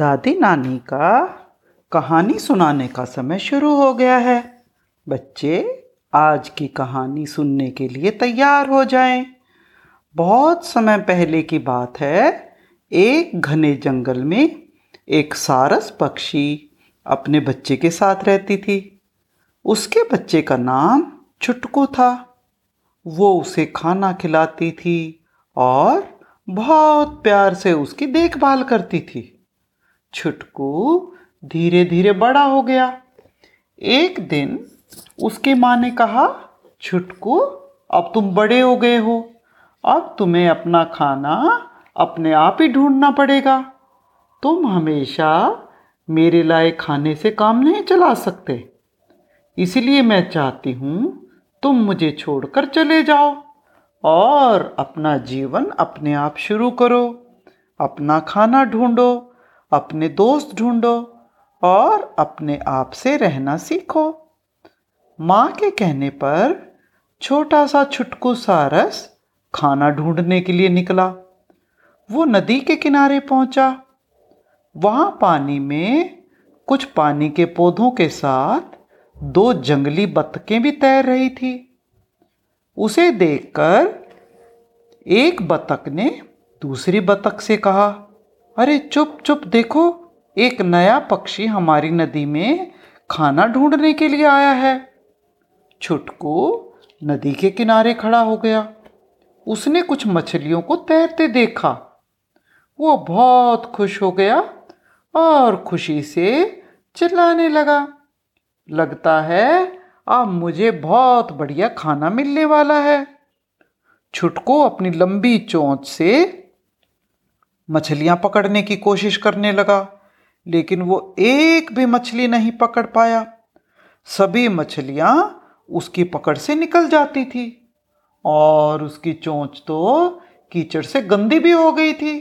दादी नानी का कहानी सुनाने का समय शुरू हो गया है। बच्चे आज की कहानी सुनने के लिए तैयार हो जाएँ। बहुत समय पहले की बात है, एक घने जंगल में एक सारस पक्षी अपने बच्चे के साथ रहती थी। उसके बच्चे का नाम छुटकू था। वो उसे खाना खिलाती थी और बहुत प्यार से उसकी देखभाल करती थी। छुटकू धीरे धीरे बड़ा हो गया। एक दिन उसकी माँ ने कहा, छुटकू, अब तुम बड़े हो गए हो। अब तुम्हें अपना खाना अपने आप ही ढूंढना पड़ेगा। तुम हमेशा मेरे लाए खाने से काम नहीं चला सकते। इसलिए मैं चाहती हूँ तुम मुझे छोड़कर चले जाओ और अपना जीवन अपने आप शुरू करो। अपना खाना ढूंढो। अपने दोस्त ढूंढो और अपने आप से रहना सीखो। माँ के कहने पर छोटा सा छुटकू सारस खाना ढूँढने के लिए निकला। वो नदी के किनारे पहुँचा। वहाँ पानी में कुछ पानी के पौधों के साथ दो जंगली बतखें भी तैर रही थी। उसे देखकर एक बतख ने दूसरी बतख से कहा अरे चुप चुप, देखो, एक नया पक्षी हमारी नदी में खाना ढूँढने के लिए आया है। छुटकू नदी के किनारे खड़ा हो गया। उसने कुछ मछलियों को तैरते देखा। वो बहुत खुश हो गया और खुशी से चिल्लाने लगा। लगता है, अब मुझे बहुत बढ़िया खाना मिलने वाला है। छुटको अपनी लंबी चोंच से मछलियाँ पकड़ने की कोशिश करने लगा, लेकिन वो एक भी मछली नहीं पकड़ पाया। सभी मछलियाँ उसकी पकड़ से निकल जाती थी और उसकी चोंच तो कीचड़ से गंदी भी हो गई थी।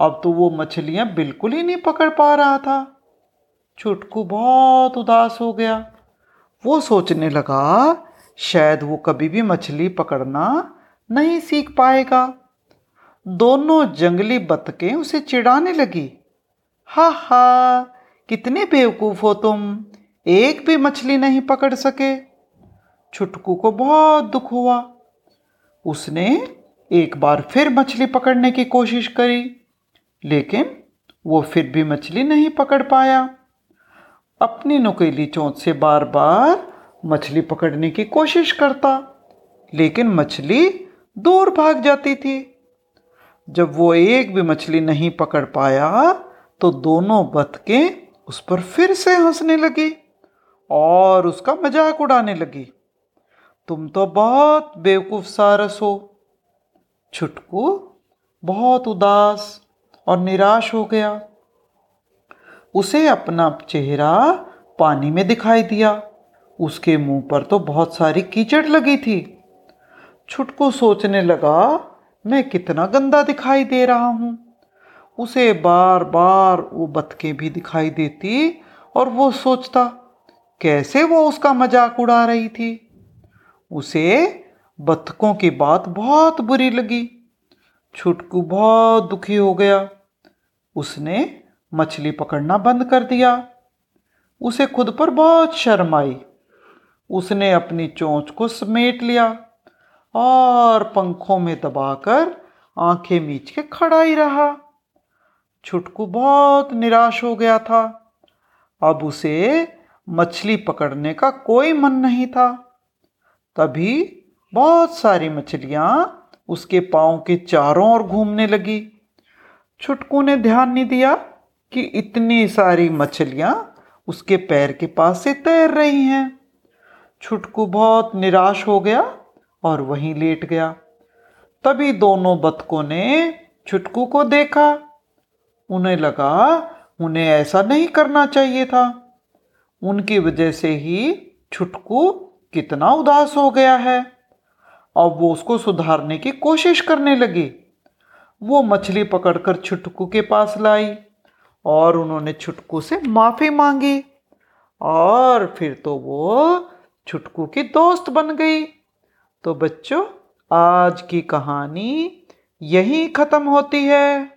अब तो वो मछलियाँ बिल्कुल ही नहीं पकड़ पा रहा था। छुटकू बहुत उदास हो गया। वो सोचने लगा, शायद वो कभी भी मछली पकड़ना नहीं सीख पाएगा। दोनों जंगली बतखें उसे चिढ़ाने लगी। हा हा, कितने बेवकूफ़ हो तुम। एक भी मछली नहीं पकड़ सके। छुटकू को बहुत दुख हुआ। उसने एक बार फिर मछली पकड़ने की कोशिश करी, लेकिन वो फिर भी मछली नहीं पकड़ पाया। अपनी नुकीली चोंच से बार बार मछली पकड़ने की कोशिश करता, लेकिन मछली दूर भाग जाती थी। जब वो एक भी मछली नहीं पकड़ पाया तो दोनों बतखें उस पर फिर से हंसने लगी और उसका मज़ाक उड़ाने लगी। तुम तो बहुत बेवकूफ़ सारस हो। छुटकू बहुत उदास और निराश हो गया। उसे अपना चेहरा पानी में दिखाई दिया। उसके मुँह पर तो बहुत सारी कीचड़ लगी थी। छुटकू सोचने लगा मैं कितना गंदा दिखाई दे रहा हूँ। उसे बार बार वो बतखें भी दिखाई देती और वो सोचता, कैसे वो उसका मज़ाक उड़ा रही थी? उसे बतखों की बात बहुत बुरी लगी। छुटकू बहुत दुखी हो गया। उसने मछली पकड़ना बंद कर दिया। उसे खुद पर बहुत शर्म आई। उसने अपनी चोंच को समेट लिया। और पंखों में दबाकर आँखें मीच के खड़ा ही रहा। छुटकू बहुत निराश हो गया था। अब उसे मछली पकड़ने का कोई मन नहीं था। तभी बहुत सारी मछलियाँ उसके पाँव के चारों ओर घूमने लगी। छुटकू ने ध्यान नहीं दिया कि इतनी सारी मछलियाँ उसके पैर के पास से तैर रही हैं। छुटकू बहुत निराश हो गया और वहीं लेट गया। तभी दोनों बतकों ने छुटकू को देखा। उन्हें लगा, उन्हें ऐसा नहीं करना चाहिए था। उनकी वजह से ही छुटकू कितना उदास हो गया है। अब वो उसको सुधारने की कोशिश करने लगी। वो मछली पकड़कर छुटकू के पास लाई और उन्होंने छुटकू से माफ़ी मांगी। और फिर तो वो छुटकू की दोस्त बन गई। तो बच्चों आज की कहानी यहीं ख़त्म होती है।